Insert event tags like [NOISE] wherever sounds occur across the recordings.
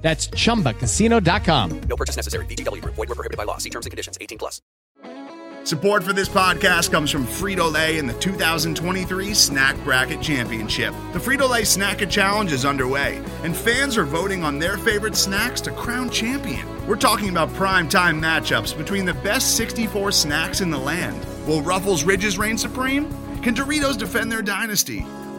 That's chumbacasino.com. No purchase necessary. VGW. Void were prohibited by law. See terms and conditions. 18 plus. Support for this podcast comes from Frito Lay and the 2023 Snack Bracket Championship. The Frito Lay Snack It Challenge is underway, and fans are voting on their favorite snacks to crown champion. We're talking about prime time matchups between the best 64 snacks in the land. Will Ruffles Ridges reign supreme? Can Doritos defend their dynasty?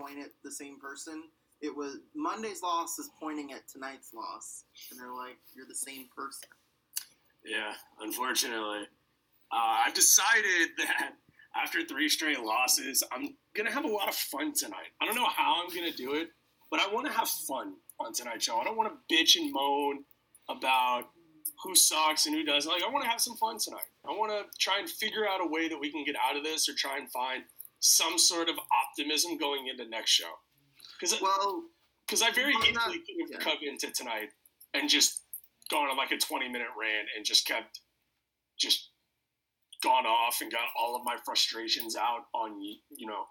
point at the same person? It was Monday's loss is pointing at tonight's loss, and they're like, "You're the same person." Yeah, unfortunately, uh, I've decided [LAUGHS] that after three straight losses, I'm gonna have a lot of fun tonight. I don't know how I'm gonna do it, but I want to have fun on tonight's show. I don't want to bitch and moan about who sucks and who doesn't. Like, I want to have some fun tonight. I want to try and figure out a way that we can get out of this, or try and find some sort of optimism going into next show. Because well, because I very easily not- could have yeah. come into tonight and just gone on like a 20 minute rant and just kept just gone off and got all of my frustrations out on you know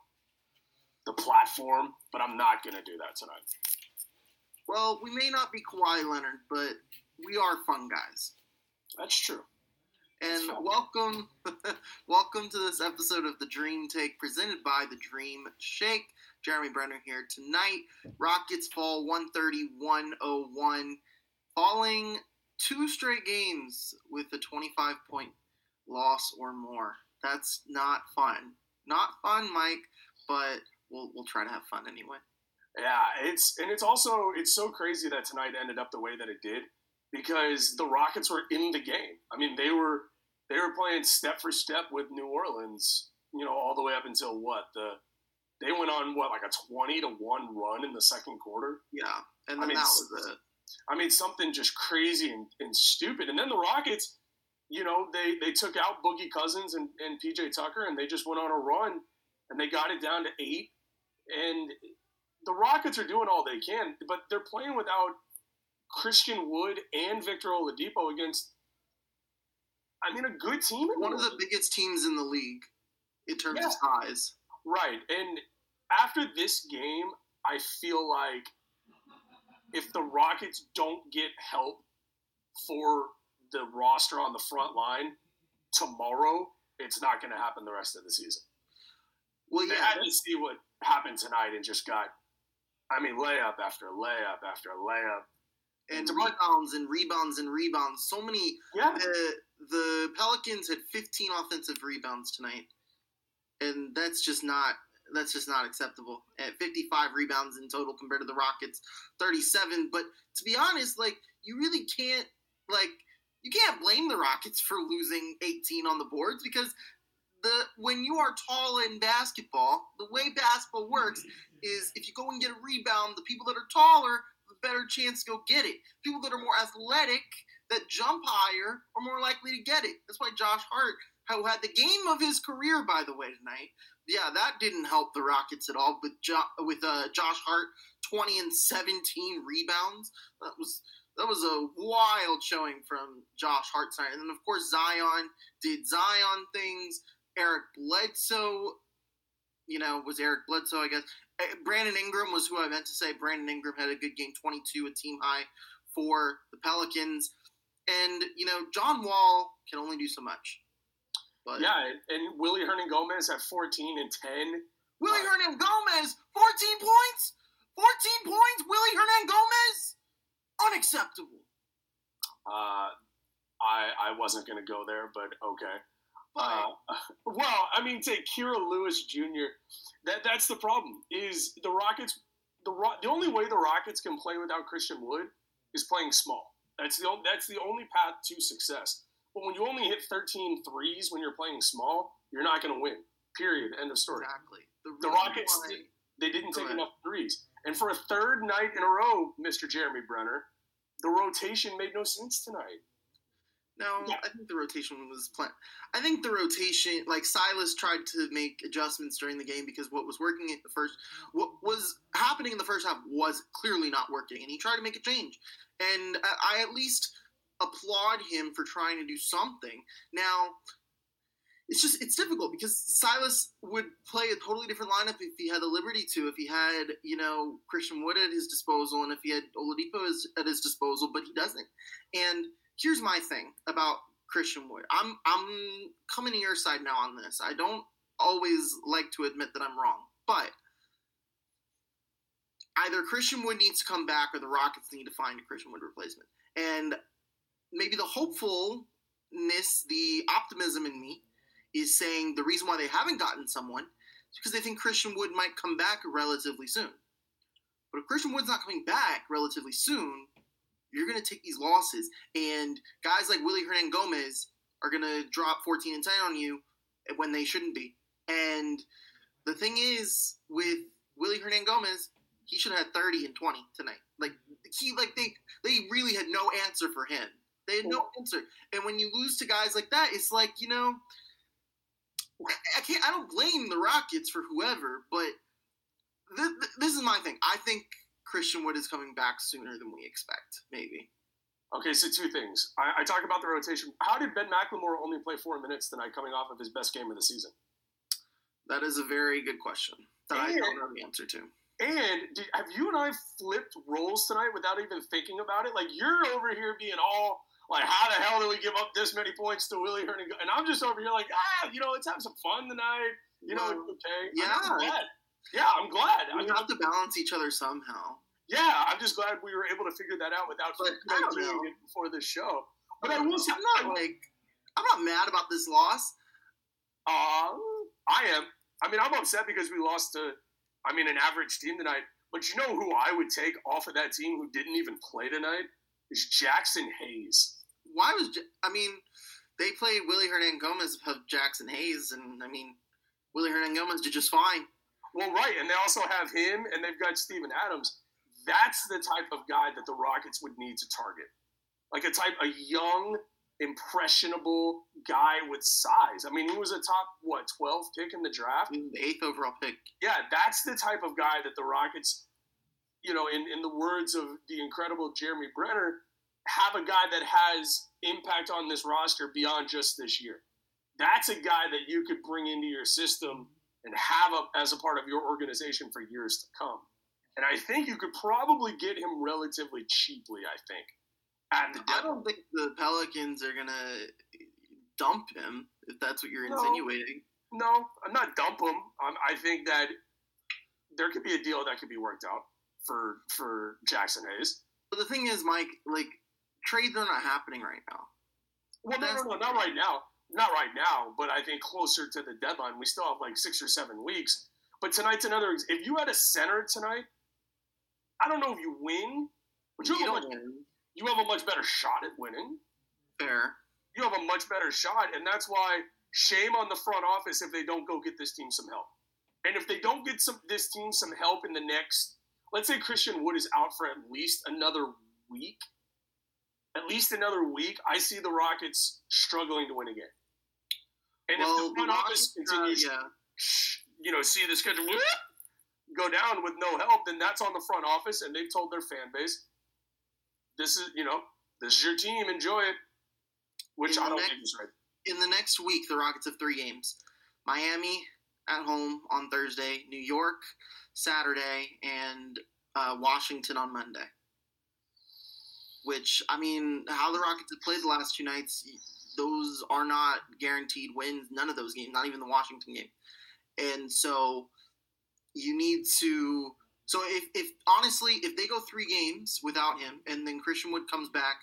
the platform but i'm not going to do that tonight Well, we may not be Kawhi Leonard, but we are fun guys. that's true And welcome, [LAUGHS] welcome to this episode of the Dream Take, presented by the Dream Shake. Jeremy Brener here tonight. Rockets fall 130-101, falling two straight games with a 25 point loss or more. That's not fun. Not fun, Mike, but we'll we'll try to have fun anyway. yeah it's and it's also it's so crazy that tonight ended up the way that it did because the rockets were in the game i mean they were they were playing step for step with new orleans you know all the way up until what the they went on what like a 20 to 1 run in the second quarter Yeah, and I mean, that was it. I mean, something just crazy and, and stupid. And then the Rockets, you know, they, they took out Boogie Cousins and, and PJ Tucker and they just went on a run and they got it down to eight. And the Rockets are doing all they can, but they're playing without Christian Wood and Victor Oladipo against, I mean, a good team. One of the biggest teams in the league in terms Yeah. of size. Right. And after this game, I feel like if the Rockets don't get help for the roster on the front line tomorrow, it's not going to happen the rest of the season. Well, yeah. They had to see what happened tonight and just got, I mean, layup after layup after layup. and rebounds and rebounds and rebounds. So many. Yeah. The, the Pelicans had 15 offensive rebounds tonight, and that's just not that's just not acceptable. At 55 rebounds in total compared to the Rockets 37. But to be honest, like you really can't like you can't blame the Rockets for losing 18 on the boards because the when you are tall in basketball, the way basketball works is if you go and get a rebound, the people that are taller have a better chance to go get it. People that are more athletic that jump higher are more likely to get it. That's why Josh Hart, who had the game of his career, by the way, tonight. Yeah, that didn't help the Rockets at all. With jo- with uh, Josh Hart, twenty and seventeen rebounds. That was that was a wild showing from Josh Hart tonight. And then of course Zion did Zion things. Eric Bledsoe, you know, was Eric Bledsoe, I guess. Eh, Brandon Ingram was who I meant to say. Brandon Ingram had a good game, 22, a team high for the Pelicans. And, you know, John Wall can only do so much. But Yeah, and, Willy Hernangomez at 14 and 10. Willy Hernangomez, 14 points! 14 points, Willy Hernangomez! Unacceptable. Uh, I I wasn't going to go there, but okay. But Uh, [LAUGHS] well, I mean, take Kira Lewis Jr. That that's the problem. Is the Rockets the the only way the Rockets can play without Christian Wood is playing small. That's the only, that's the only path to success. But when you only hit 13 threes when you're playing small, you're not going to win. Period. End of story. exactly. The reason Rockets why- they didn't take ahead. enough threes, and for a third night in a row, Mr. Jeremy Brener, the rotation made no sense tonight. No, Yeah. I think the rotation was planned. I think the rotation, like Silas tried to make adjustments during the game because what was working at the first, what was happening in the first half was clearly not working, and he tried to make a change. And I, I at least applaud him for trying to do something. Now, it's just it's difficult because Silas would play a totally different lineup if he had the liberty to, if he had you know Christian Wood at his disposal, and if he had Oladipo at his disposal, but he doesn't. And here's my thing about Christian Wood. I'm I'm coming to your side now on this. I don't always like to admit that I'm wrong, but either Christian Wood needs to come back or the Rockets need to find a Christian Wood replacement. And maybe the hopefulness, the optimism in me is saying the reason why they haven't gotten someone is because they think Christian Wood might come back relatively soon. But if Christian Wood's not coming back relatively soon, you're going to take these losses. And guys like Willy Hernangomez are going to drop 14 and 10 on you when they shouldn't be. And the thing is, with Willy Hernangomez, he should have had 30 and 20 tonight. Like he, like they, they really had no answer for him. They had no answer. And when you lose to guys like that, it's like you know, I, can't. I don't blame the Rockets for whoever, but th- th- this is my thing. I think Christian Wood is coming back sooner than we expect. Maybe. Okay, so two things. I, I talk about the rotation. How did Ben McLemore only play four minutes tonight, coming off of his best game of the season? That is a very good question that I don't know the answer to. And did, have you and I flipped roles tonight without even thinking about it? Like you're over here being all like, "How the hell did we give up this many points to Willie Hernan?" And I'm just over here like, "Ah, you know, let's have some fun tonight. You know, Well, it's okay." yeah. Yeah, I'm glad. We have to balance each other somehow. yeah, I'm just glad we were able to figure that out without But you I know, don't doing it before this show. But I will say, I'm not like I'm not mad about this loss. Uh, I am. I mean, I'm upset because we lost to, I mean, an average team tonight. But you know who I would take off of that team who didn't even play tonight is Jaxson Hayes. Why was I mean, they played Willy Hernangomez of Jaxson Hayes, and I mean, Willy Hernangomez did just fine. Well, right, and they also have him, and they've got Steven Adams. That's the type of guy that the Rockets would need to target, like a type, a young, impressionable guy with size. I mean, he was a top what twelve pick in the draft. He was the eighth overall pick. yeah, that's the type of guy that the Rockets, you know, in, in the words of the incredible Jeremy Brener, have a guy that has impact on this roster beyond just this year. That's a guy that you could bring into your system and have a, as a part of your organization for years to come. and I think you could probably get him relatively cheaply. I think at the I don't think the Pelicans are gonna dump him if that's what you're No. insinuating. No, I'm not dump him. Um, I think that there could be a deal that could be worked out for for Jaxson Hayes. But the thing is, Mike, like trades are not happening right now. Well, no, no, no, not right now. Not right now, but I think closer to the deadline. We still have like six or seven weeks. But tonight's another. If you had a center tonight, I don't know if you win, but you You have, a much, win. you have a much better shot at winning. Fair. You have a much better shot, and that's why shame on the front office if they don't go get this team some help. And if they don't get some this team some help in the next, let's say Christian Wood is out for at least another week, at least another week, I see the Rockets struggling to win again. And well, if the front office Rockets, uh, continues, yeah. you know, see the schedule go down with no help, then that's on the front office, and they've told their fan base, "This is, you know, this is your team. Enjoy it." Which In I don't next- think is right. in the next week, the Rockets have three games: Miami at home on Thursday, New York Saturday, and uh, Washington on Monday. Which I mean, how the Rockets have played the last two nights, those are not guaranteed wins. None of those games, not even the Washington game. And so you need to. So if, if honestly, if they go three games without him, and then Christian Wood comes back,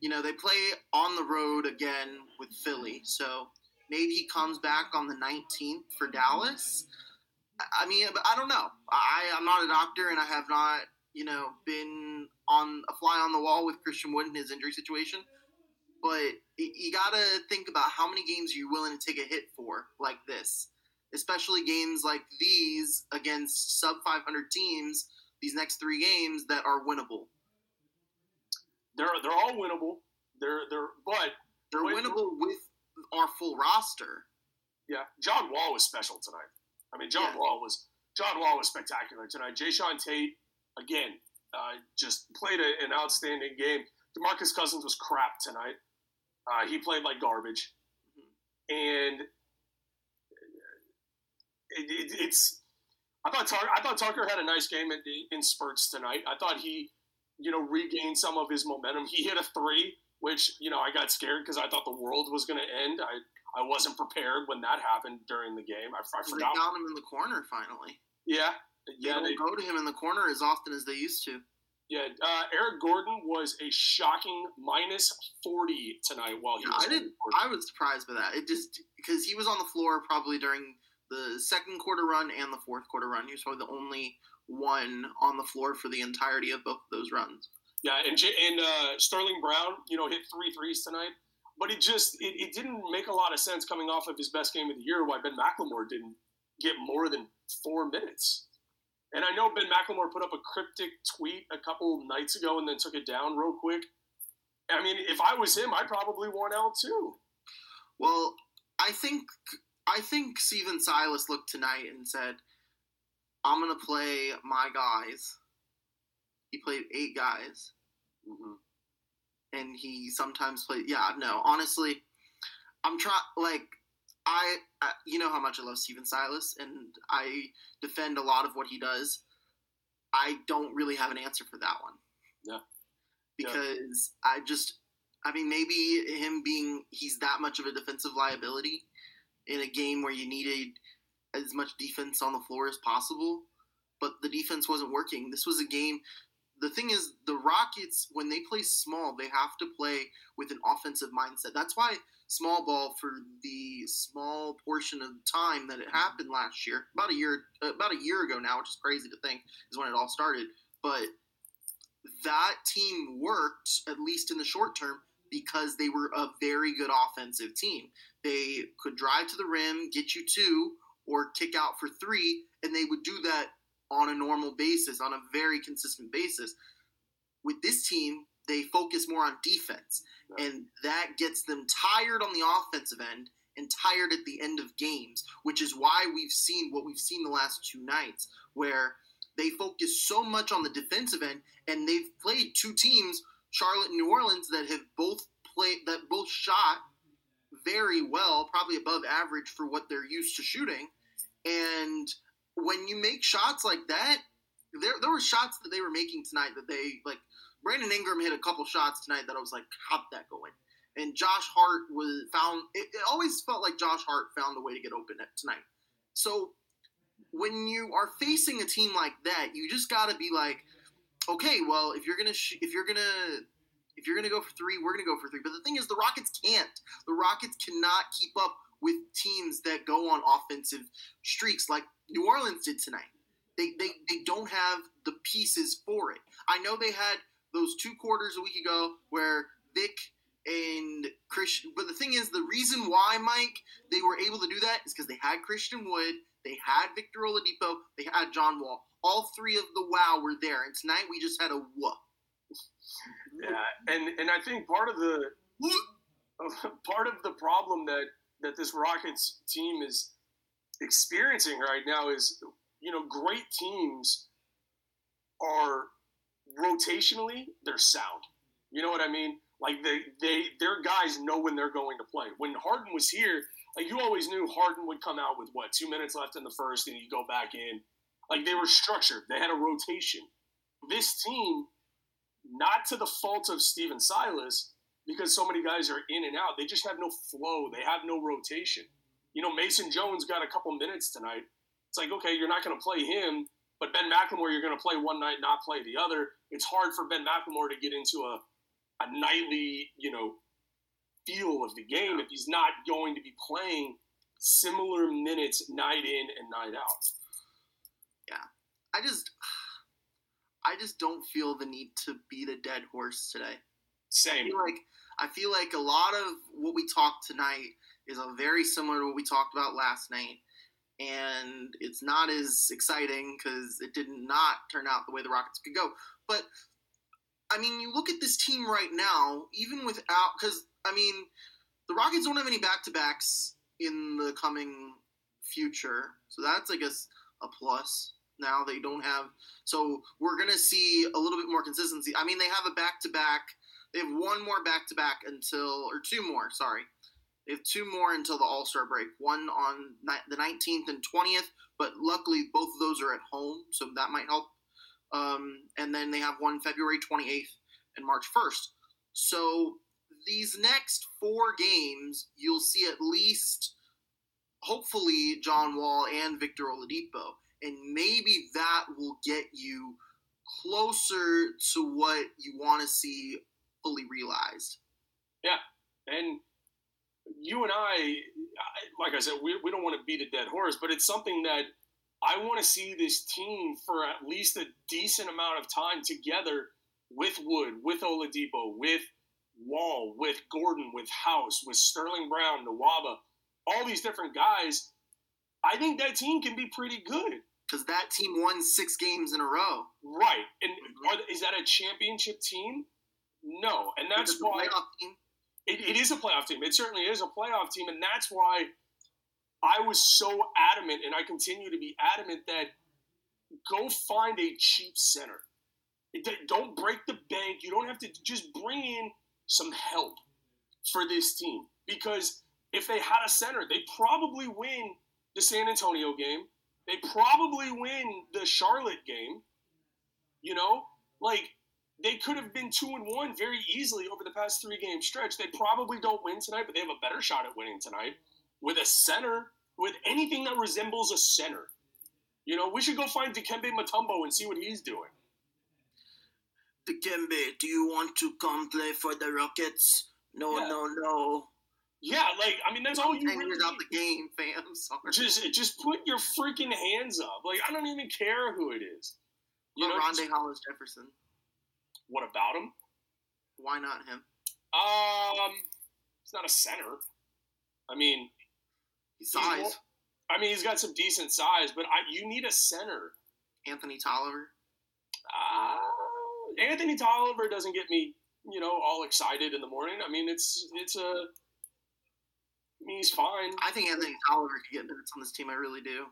you know, they play on the road again with Philly. So maybe he comes back on the 19th for Dallas. I- mean, I don't know. I, I'm not a doctor and I have not, you know, been on a fly on the wall with Christian Wood in his injury situation. But you got to think about how many games you're willing to take a hit for like this, especially games like these against sub 500 teams, these next three games that are winnable. They're they're all winnable. They're they're but They're winnable with our full roster. yeah, John Wall was special tonight. I mean, John Yeah. Wall was John Wall was spectacular tonight. Jae'Sean Tate again uh, just played a, an outstanding game. Demarcus Cousins was crap tonight. Uh, he played like garbage, and it, it, it's. I thought Tucker, I thought Tucker had a nice game in, in spurts tonight. I thought he, you know, regained some of his momentum. He hit a three, which you know I got scared because I thought the world was going to end. I I wasn't prepared when that happened during the game. I, I They forgot. found him in the corner finally. Yeah, yeah. They don't they, go to him in the corner as often as they used to. Yeah. Uh, Eric Gordon was a shocking minus forty tonight while he Yeah, was. I didn't. I was surprised by that. It just because he was on the floor probably during the second quarter run and the fourth quarter run. He was probably the only one on the floor for the entirety of both of those runs. Yeah, and and uh, Sterling Brown, you know, hit three threes tonight, but it just it, it didn't make a lot of sense coming off of his best game of the year. Why Ben McLemore didn't get more than four minutes? And I know Ben McLemore put up a cryptic tweet a couple nights ago and then took it down real quick. I mean, if I was him, I'd probably want out too. Well, I think I think Stephen Silas looked tonight and said, "I'm gonna play my guys." He played eight guys, mm-hmm. and he sometimes played. Yeah, no, honestly, I'm trying. Like, I, I, you know how much I love Stephen Silas, and I defend a lot of what he does. I don't really have an answer for that one. Yeah. Because I just, I mean, maybe him being he's that much of a defensive liability in a game where you needed as much defense on the floor as possible, but the defense wasn't working. This was a game. The thing is, the Rockets, when they play small, they have to play with an offensive mindset. That's why small ball for the small portion of time that it happened last year, about a year, uh, about a year ago now, which is crazy to think is when it all started. But that team worked at least in the short term because they were a very good offensive team. They could drive to the rim, get you two, or kick out for three, and they would do that on a normal basis, on a very consistent basis. With this team, they focus more on defense, and that gets them tired on the offensive end and tired at the end of games, which is why we've seen what we've seen the last two nights, where they focus so much on the defensive end, and they've played two teams, Charlotte and New Orleans, that have both played that both shot very well, probably above average for what they're used to shooting. And when you make shots like that, there there were shots that they were making tonight that they like. Brandon Ingram hit a couple shots tonight that I was like, how'd that go in? And Josh Hart was found. It, it always felt like Josh Hart found a way to get open tonight. So when you are facing a team like that, you just got to be like, okay, well, if you're gonna sh- if you're gonna if you're gonna go for three, we're gonna go for three. But the thing is, the Rockets can't. The Rockets cannot keep up with teams that go on offensive streaks like New Orleans did tonight. They they, they don't have the pieces for it. I know they had those two quarters a week ago where Vic and Christian. But the thing is, the reason why Mike they were able to do that is because they had Christian Wood, they had Victor Oladipo, they had John Wall. All three of the wow were there, and tonight we just had a whoa. Yeah, and and I think part of the [LAUGHS] part of the problem that that this Rockets team is experiencing right now is you know great teams are rotationally they're sound. You know what I mean? Like they they their guys know when they're going to play. When Harden was here, like you always knew Harden would come out with what two minutes left in the first, and you go back in. Like they were structured. They had a rotation. This team, not to the fault of Stephen Silas, because so many guys are in and out. They just have no flow. They have no rotation. You know, Mason Jones got a couple minutes tonight. It's like, okay, you're not going to play him, but Ben McLemore, you're going to play one night, not play the other. It's hard for Ben McLemore to get into a, a nightly, you know, feel of the game if he's not going to be playing similar minutes night in and night out. Yeah. I just I just don't feel the need to beat a dead horse today. I Same. feel like I feel like a lot of what we talked tonight is a very similar to what we talked about last night, and it's not as exciting because it did not turn out the way the Rockets could go. But I mean, you look at this team right now, even without because I mean, the Rockets don't have any back to backs in the coming future, so that's I guess a plus. Now they don't have, so we're gonna see a little bit more consistency. I mean, they have a back to back. They have one more back to back until, or two more, sorry. They have two more until the All Star break. One on ni- the 19th and 20th, but luckily both of those are at home, so that might help. Um, and then they have one February 28th and March 1st. So these next four games, you'll see at least, hopefully, John Wall and Victor Oladipo. And maybe that will get you closer to what you want to see fully realized. Yeah, and you and I, like I said, we, we don't want to beat a dead horse, but it's something that I want to see this team for at least a decent amount of time together with Wood, with Oladipo, with Wall, with Gordon, with House, with Sterling Brown, Nwaba, all these different guys. I think that team can be pretty good. Because that team won six games in a row. Right. And mm-hmm. are, is that a championship team? No. And that's It's a why. playoff team. It, it is a playoff team. It certainly is a playoff team, and that's why I was so adamant, and I continue to be adamant that go find a cheap center. Don't break the bank. You don't have to just bring in some help for this team because if they had a center, they probably win the San Antonio game. They probably win the Charlotte game. You know, like they could have been two and one very easily over the past three game stretch. They probably don't win tonight, but they have a better shot at winning tonight with a center, with anything that resembles a center. You know, we should go find Dikembe Mutombo and see what he's doing. Dikembe, do you want to come play for the Rockets? No, Yeah. no, no. Yeah, like I mean, that's all you really out the game, fam. [LAUGHS] Sorry. Just, just put your freaking hands up. Like I don't even care who it is. You know, Rondae Hollis Jefferson. what about him? Why not him? Um, he's not a center. I mean, size. I mean, he's got some decent size, but I, you need a center. Anthony Tolliver. Uh, Anthony Tolliver doesn't get me, you know, all excited in the morning. I mean, it's it's a. I mean, he's fine. I think Anthony Tolliver could get minutes on this team. I really do.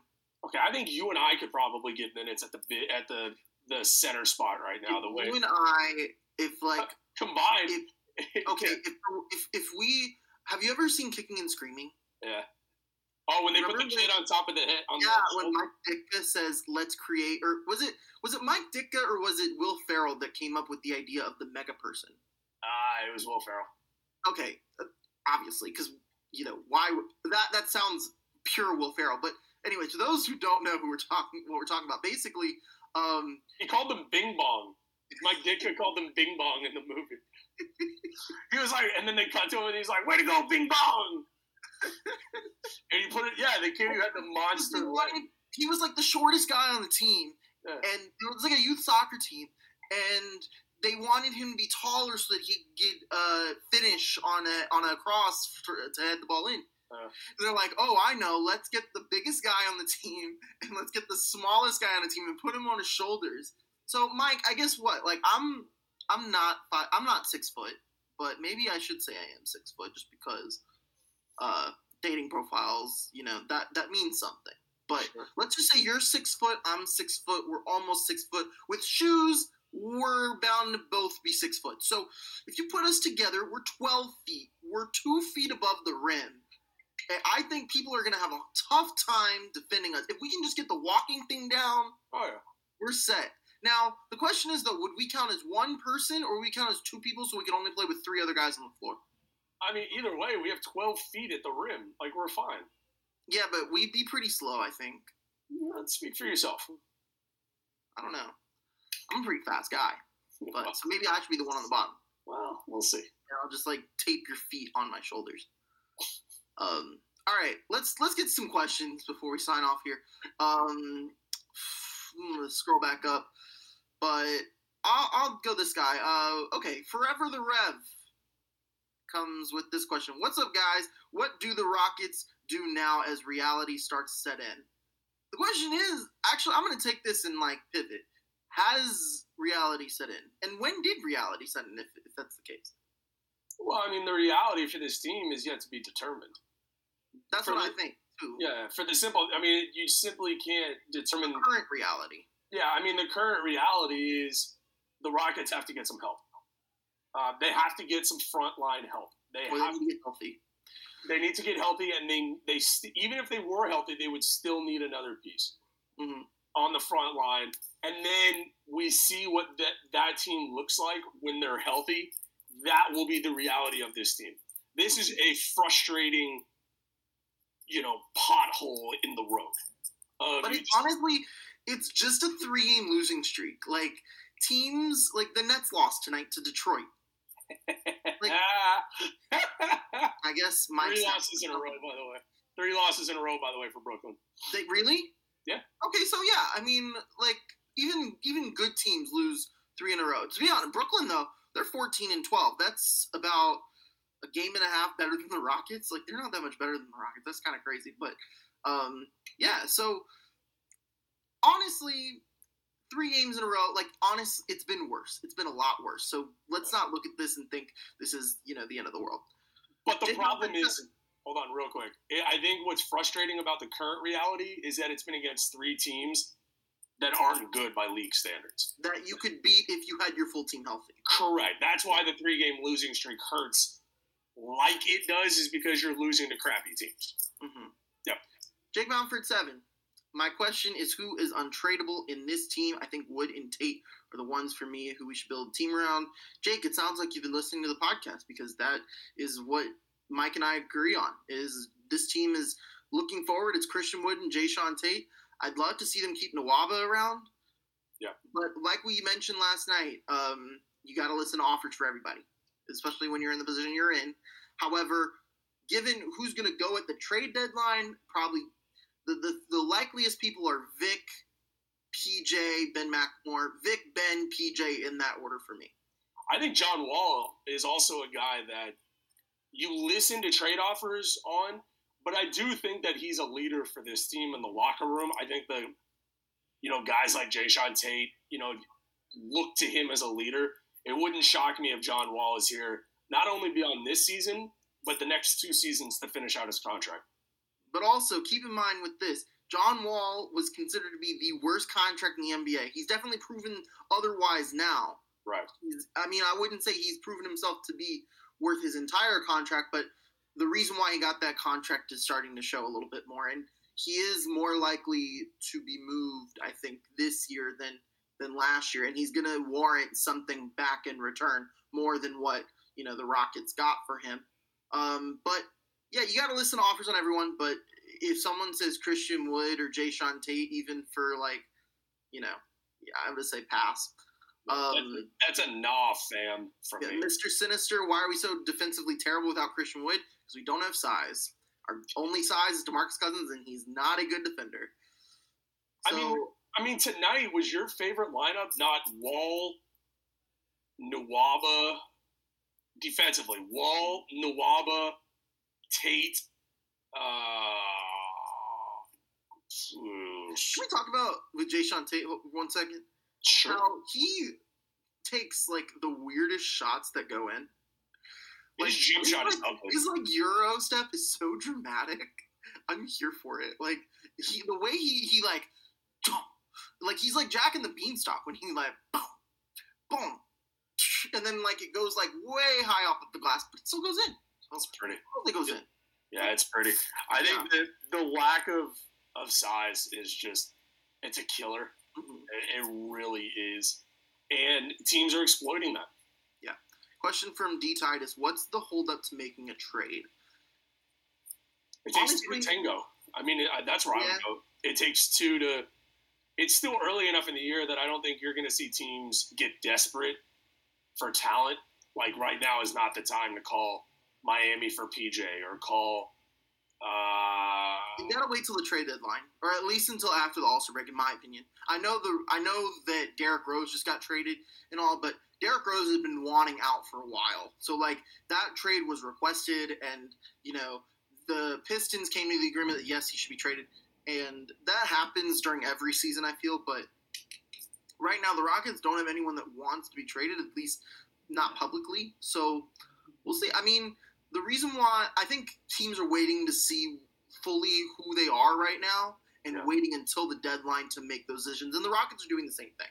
Okay, I think you and I could probably get minutes at the at the the center spot right now. The way you and I, if like, combined, okay, if, if if we have you ever seen Kicking and Screaming? [LAUGHS] yeah, Oh, when they put the Remember kid when- on top of the head. On Yeah, the when? Mike Ditka says let's create, or was it was it Mike Ditka or was it Will Ferrell that came up with the idea of the mega person? Ah, it was Will Ferrell. Okay, uh, obviously, because you know why that that sounds pure Will Ferrell. But anyway, to those who don't know who we're talking what we're talking about, basically, um, He called them Bing Bong. Mike Ditka called them Bing Bong in the movie. [LAUGHS] he was like, and then they cut to him, and he's like, "Way to go, Bing Bong!" And he put it, yeah, the kid who had the he monster. leg. wanted- he was like the shortest guy on the team, Yeah. and it was like a youth soccer team, and they wanted him to be taller so that he could get uh, finish on a on a cross for, to head the ball in. Uh. They're like, oh, I know. Let's get the biggest guy on the team [LAUGHS] and let's get the smallest guy on the team and put him on his shoulders. So, Mike, I guess what? Like, I'm I'm not five, I'm not six foot, but maybe I should say I am six foot just because uh, dating profiles, you know, that that means something. But Sure. let's just say you're six foot, I'm six foot, we're almost six foot. With shoes, we're bound to both be six foot. So if you put us together, we're 12 feet. We're two feet above the rim. I think people are going to have a tough time defending us. If we can just get the walking thing down, Oh yeah. we're set. Now, the question is though, would we count as one person or would we count as two people so we can only play with three other guys on the floor? I mean, either way, we have 12 feet at the rim. Like we're fine. Yeah, but we'd be pretty slow, I think. Let's speak for yourself. I don't know. I'm a pretty fast guy, but so [LAUGHS] maybe I should be the one on the bottom. well, we'll see. And I'll just like tape your feet on my shoulders. Um. All right, let's let's get some questions before we sign off here. Um, [SIGHS] I'm gonna scroll back up, but I'll, I'll go this guy. Uh, okay, forever the Rev comes with this question. What's up, guys? What do the Rockets do now as reality starts to set in? The question is, actually, I'm gonna take this and like pivot. Has reality set in, and when did reality set in? If, if that's the case. Well, I mean, the reality for this team is yet to be determined. That's For what the- I think too. Yeah, for the simple, I mean, you simply can't determine. the Current reality. Yeah, I mean, the current reality is the Rockets have to get some help. Uh, they have to get some frontline help. They they have need to get healthy. they need to get healthy, and they they st- even if they were healthy, they would still need another piece Mhm. on the front line. And then we see what that that team looks like when they're healthy. That will be the reality of this team. This is a frustrating, you know, pothole in the road. Uh, But it, honestly, it's just a three-game losing streak. Like teams, like the Nets lost tonight to Detroit. Like- [LAUGHS] I guess my Three losses in a row, by the way. Three losses in a row, by the way, for Brooklyn. They really? Yeah. Okay, so yeah, I mean, like even even good teams lose three in a row. To be honest, Brooklyn though, they're fourteen and twelve. That's about a game and a half better than the Rockets. Like they're not that much better than the Rockets. That's kind of crazy, but um, yeah. So honestly, three games in a row. Like honest, it's been worse. It's been a lot worse. So let's not look at this and think this is you know the end of the world. But the problem is, hold on, real quick. I I think what's frustrating about the current reality is that it's been against three teams that aren't good by league standards. that you could beat if you had your full team healthy. Correct. That's why the three game losing streak hurts like it does, is because you're losing to crappy teams. Mm-hmm. Yep. Jake Mountford seven. My question is who is untradeable in this team? I think Wood and Tate are the ones for me who we should build a team around. Jake, it sounds like you've been listening to the podcast because that is what Mike and I agree on. Is this team is looking forward? It's Christian Wood and Jae'Sean Tate. I'd love to see them keep Nwaba around. Yeah. But like we mentioned last night, um, you got to listen to offers for everybody, especially when you're in the position you're in. However, given who's going to go at the trade deadline, probably the, the, the likeliest people are Vic, PJ, Ben McMore, Vic, Ben, PJ in that order for me. I think John Wall is also a guy that you listen to trade offers on, but I do think that he's a leader for this team in the locker room. I think the, you know, guys like Jae'Sean Tate, you know, look to him as a leader. It wouldn't shock me if John Wall is here, not only beyond this season, but the next two seasons to finish out his contract. But also keep in mind with this, John Wall was considered to be the worst contract in the NBA. He's definitely proven otherwise now. Right. He's, I mean, I wouldn't say he's proven himself to be worth his entire contract, but the reason why he got that contract is starting to show a little bit more, and he is more likely to be moved, I think, this year than than last year, and he's going to warrant something back in return more than what you know the Rockets got for him. Um, but yeah, you got to listen to offers on everyone. But if someone says Christian Wood or Jae'Sean Tate, even for like, you know, yeah, I would say pass. Um, that's, a nah, fam. From yeah, me. Mr. Sinister, why are we so defensively terrible without Christian Wood? Because we don't have size. Our only size is Demarcus Cousins, and he's not a good defender. So, I mean, I mean, tonight was your favorite lineup not Wall, Nwaba, defensively. Wall, Nwaba, Tate. Uh, Can we talk about with Jae'Sean Tate one second? Sure. How he takes like the weirdest shots that go in. Like, his jump shot like, is ugly. His like Euro step is so dramatic. [LAUGHS] I'm here for it. Like he, the way he he like, like he's like Jack and the Beanstalk when he like, boom, boom, and then like it goes like way high off of the glass, but it still goes in. It's pretty. It goes in. Yeah, it's pretty. I think yeah. the the lack of of size is just it's a killer. Mm-hmm. It, really is, and teams are exploiting that. Yeah. Question from D Titus: What's the holdup to making a trade? It takes Honestly, two to tango. I mean, it, that's where yeah. I would go. It takes two to. It's still early enough in the year that I don't think you're going to see teams get desperate for talent. Like right now is not the time to call Miami for PJ or call. Uh, you gotta wait till the trade deadline, or at least until after the All Star break, in my opinion. I know the I know that Derrick Rose just got traded and all, but Derrick Rose has been wanting out for a while. So like that trade was requested, and you know the Pistons came to the agreement that yes, he should be traded, and that happens during every season. I feel, but right now the Rockets don't have anyone that wants to be traded, at least not publicly. So we'll see. I mean, the reason why I think teams are waiting to see fully who they are right now and yeah. waiting until the deadline to make those decisions. And the Rockets are doing the same thing.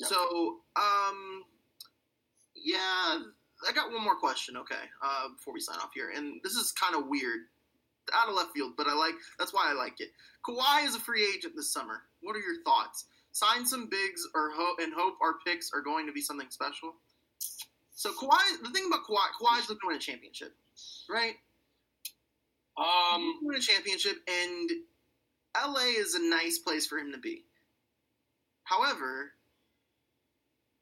Yeah. So, um, yeah, I got one more question. Okay, uh, before we sign off here, and this is kind of weird, out of left field, but I like that's why I like it. Kawhi is a free agent this summer. What are your thoughts? Sign some bigs or ho- and hope our picks are going to be something special. So Kawhi, the thing about Kawhi, Kawhi's looking to win a championship, right? Um, win a championship, and LA is a nice place for him to be. However,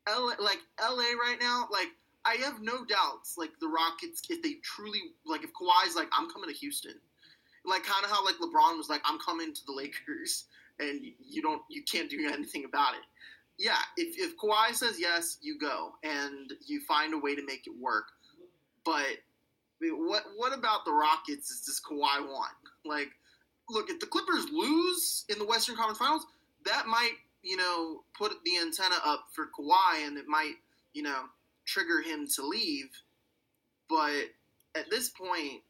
LA, like LA right now, like I have no doubts, like the Rockets, if they truly, like if Kawhi's like, I'm coming to Houston, like kind of how like LeBron was like, I'm coming to the Lakers, and you don't, you can't do anything about it yeah, if, if Kawhi says yes, you go and you find a way to make it work. But what what about the Rockets? Is this Kawhi want? Like, look, if the Clippers lose in the Western Conference Finals, that might you know put the antenna up for Kawhi, and it might you know trigger him to leave. But at this point,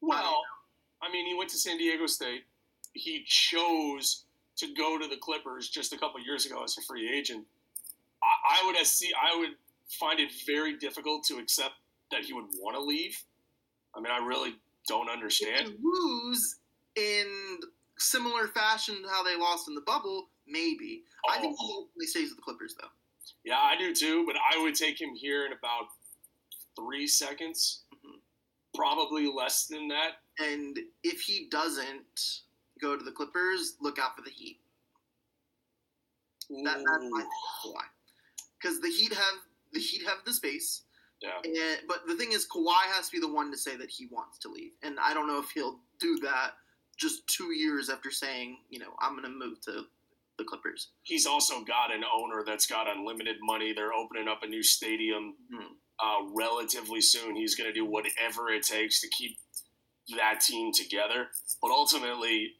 well, I, I mean, he went to San Diego State. He chose to go to the Clippers just a couple years ago as a free agent, I, I would see I would find it very difficult to accept that he would want to leave. I mean, I really don't understand. lose in similar fashion to how they lost in the bubble, maybe. Oh. I think he ultimately stays with the Clippers, though. Yeah, I do too, but I would take him here in about three seconds, mm-hmm. probably less than that. And if he doesn't, go to the Clippers, look out for the Heat. That, that's my why. Because the Heat have the Heat have the space. Yeah. And, but the thing is, Kawhi has to be the one to say that he wants to leave, and I don't know if he'll do that just two years after saying, you know, I'm going to move to the Clippers. He's also got an owner that's got unlimited money. They're opening up a new stadium mm-hmm. uh, relatively soon. He's going to do whatever it takes to keep that team together. But ultimately,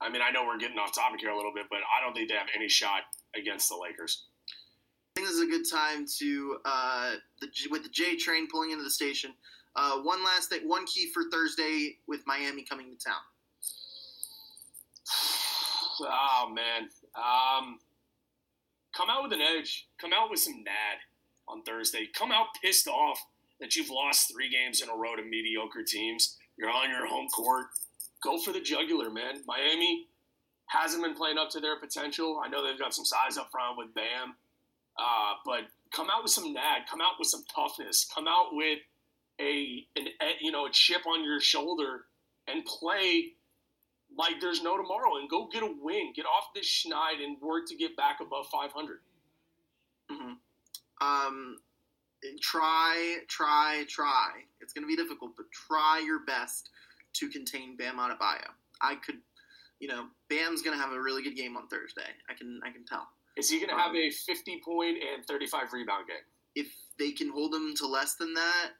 I mean, I know we're getting off topic here a little bit, but I don't think they have any shot against the Lakers. I think this is a good time to, uh, the, with the J train pulling into the station. Uh, one last thing, one key for Thursday with Miami coming to town. [SIGHS] Oh man, um, come out with an edge. Come out with some mad on Thursday. Come out pissed off that you've lost three games in a row to mediocre teams. You're on your home court. Go for the jugular, man. Miami hasn't been playing up to their potential. I know they've got some size up front with Bam, uh, but come out with some nag. Come out with some toughness. Come out with a an you know a chip on your shoulder and play like there's no tomorrow and go get a win. Get off this schneid and work to get back above 500. Mm-hmm. Um, try, try, try. It's going to be difficult, but try your best to contain Bam Adebayo. I could, you know, Bam's going to have a really good game on Thursday. I can, I can tell. Is he going to have a 50 point and 35 rebound game? If they can hold him to less than that,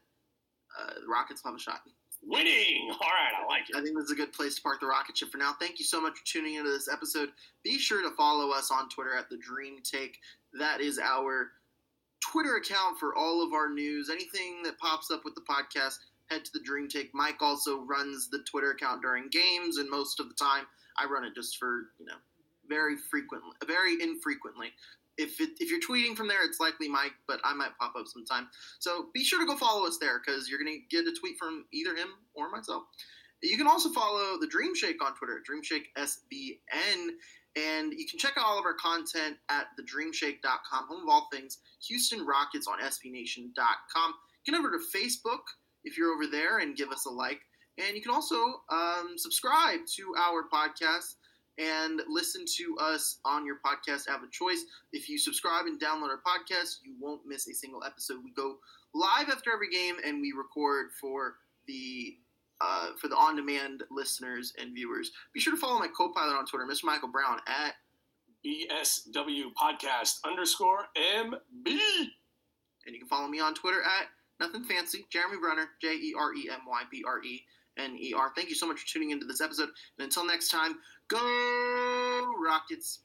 uh, the Rockets will have a shot. Winning. All right, I like it. I think this is a good place to park the rocket ship for now. Thank you so much for tuning into this episode. Be sure to follow us on Twitter at the Dream Take. That is our Twitter account for all of our news. Anything that pops up with the podcast, head to the Dream Take. Mike also runs the Twitter account during games, and most of the time, I run it just for you know very frequently, very infrequently. If it, if you're tweeting from there, it's likely Mike, but I might pop up sometime. So be sure to go follow us there because you're gonna get a tweet from either him or myself. You can also follow the Dream Shake on Twitter, Dream Shake SBN. And you can check out all of our content at thedreamshake.com, home of all things Houston Rockets on SBNation.com. Get over to Facebook if you're over there and give us a like. And you can also um, subscribe to our podcast and listen to us on your podcast app of choice. If you subscribe and download our podcast, you won't miss a single episode. We go live after every game and we record for the uh, for the on-demand listeners and viewers. Be sure to follow my co-pilot on Twitter, Mr. Michael Brown at ESW Podcast underscore MB. And you can follow me on Twitter at nothing fancy, Jeremy Brener, J E R E M Y B R E N E R. Thank you so much for tuning into this episode. And until next time, go Rockets.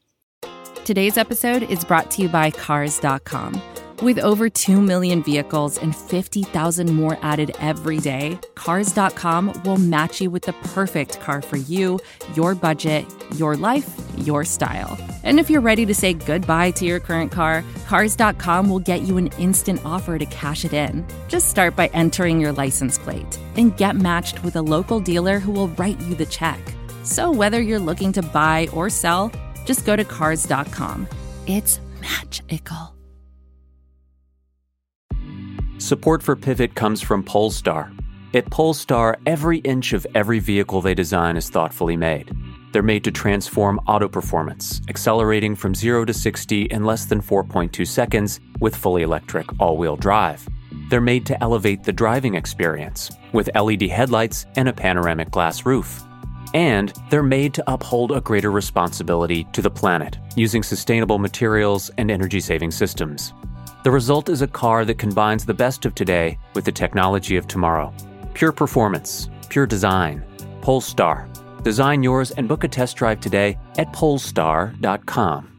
Today's episode is brought to you by Cars.com. With over 2 million vehicles and 50,000 more added every day, Cars.com will match you with the perfect car for you, your budget, your life, your style. And if you're ready to say goodbye to your current car, Cars.com will get you an instant offer to cash it in. Just start by entering your license plate and get matched with a local dealer who will write you the check. So whether you're looking to buy or sell, just go to Cars.com. It's magical. Support for Pivot comes from Polestar. At Polestar, every inch of every vehicle they design is thoughtfully made. They're made to transform auto performance, accelerating from 0 to 60 in less than 4.2 seconds with fully electric all wheel drive. They're made to elevate the driving experience with LED headlights and a panoramic glass roof. And they're made to uphold a greater responsibility to the planet using sustainable materials and energy saving systems. The result is a car that combines the best of today with the technology of tomorrow. Pure performance, pure design. Polestar. Design yours and book a test drive today at polestar.com.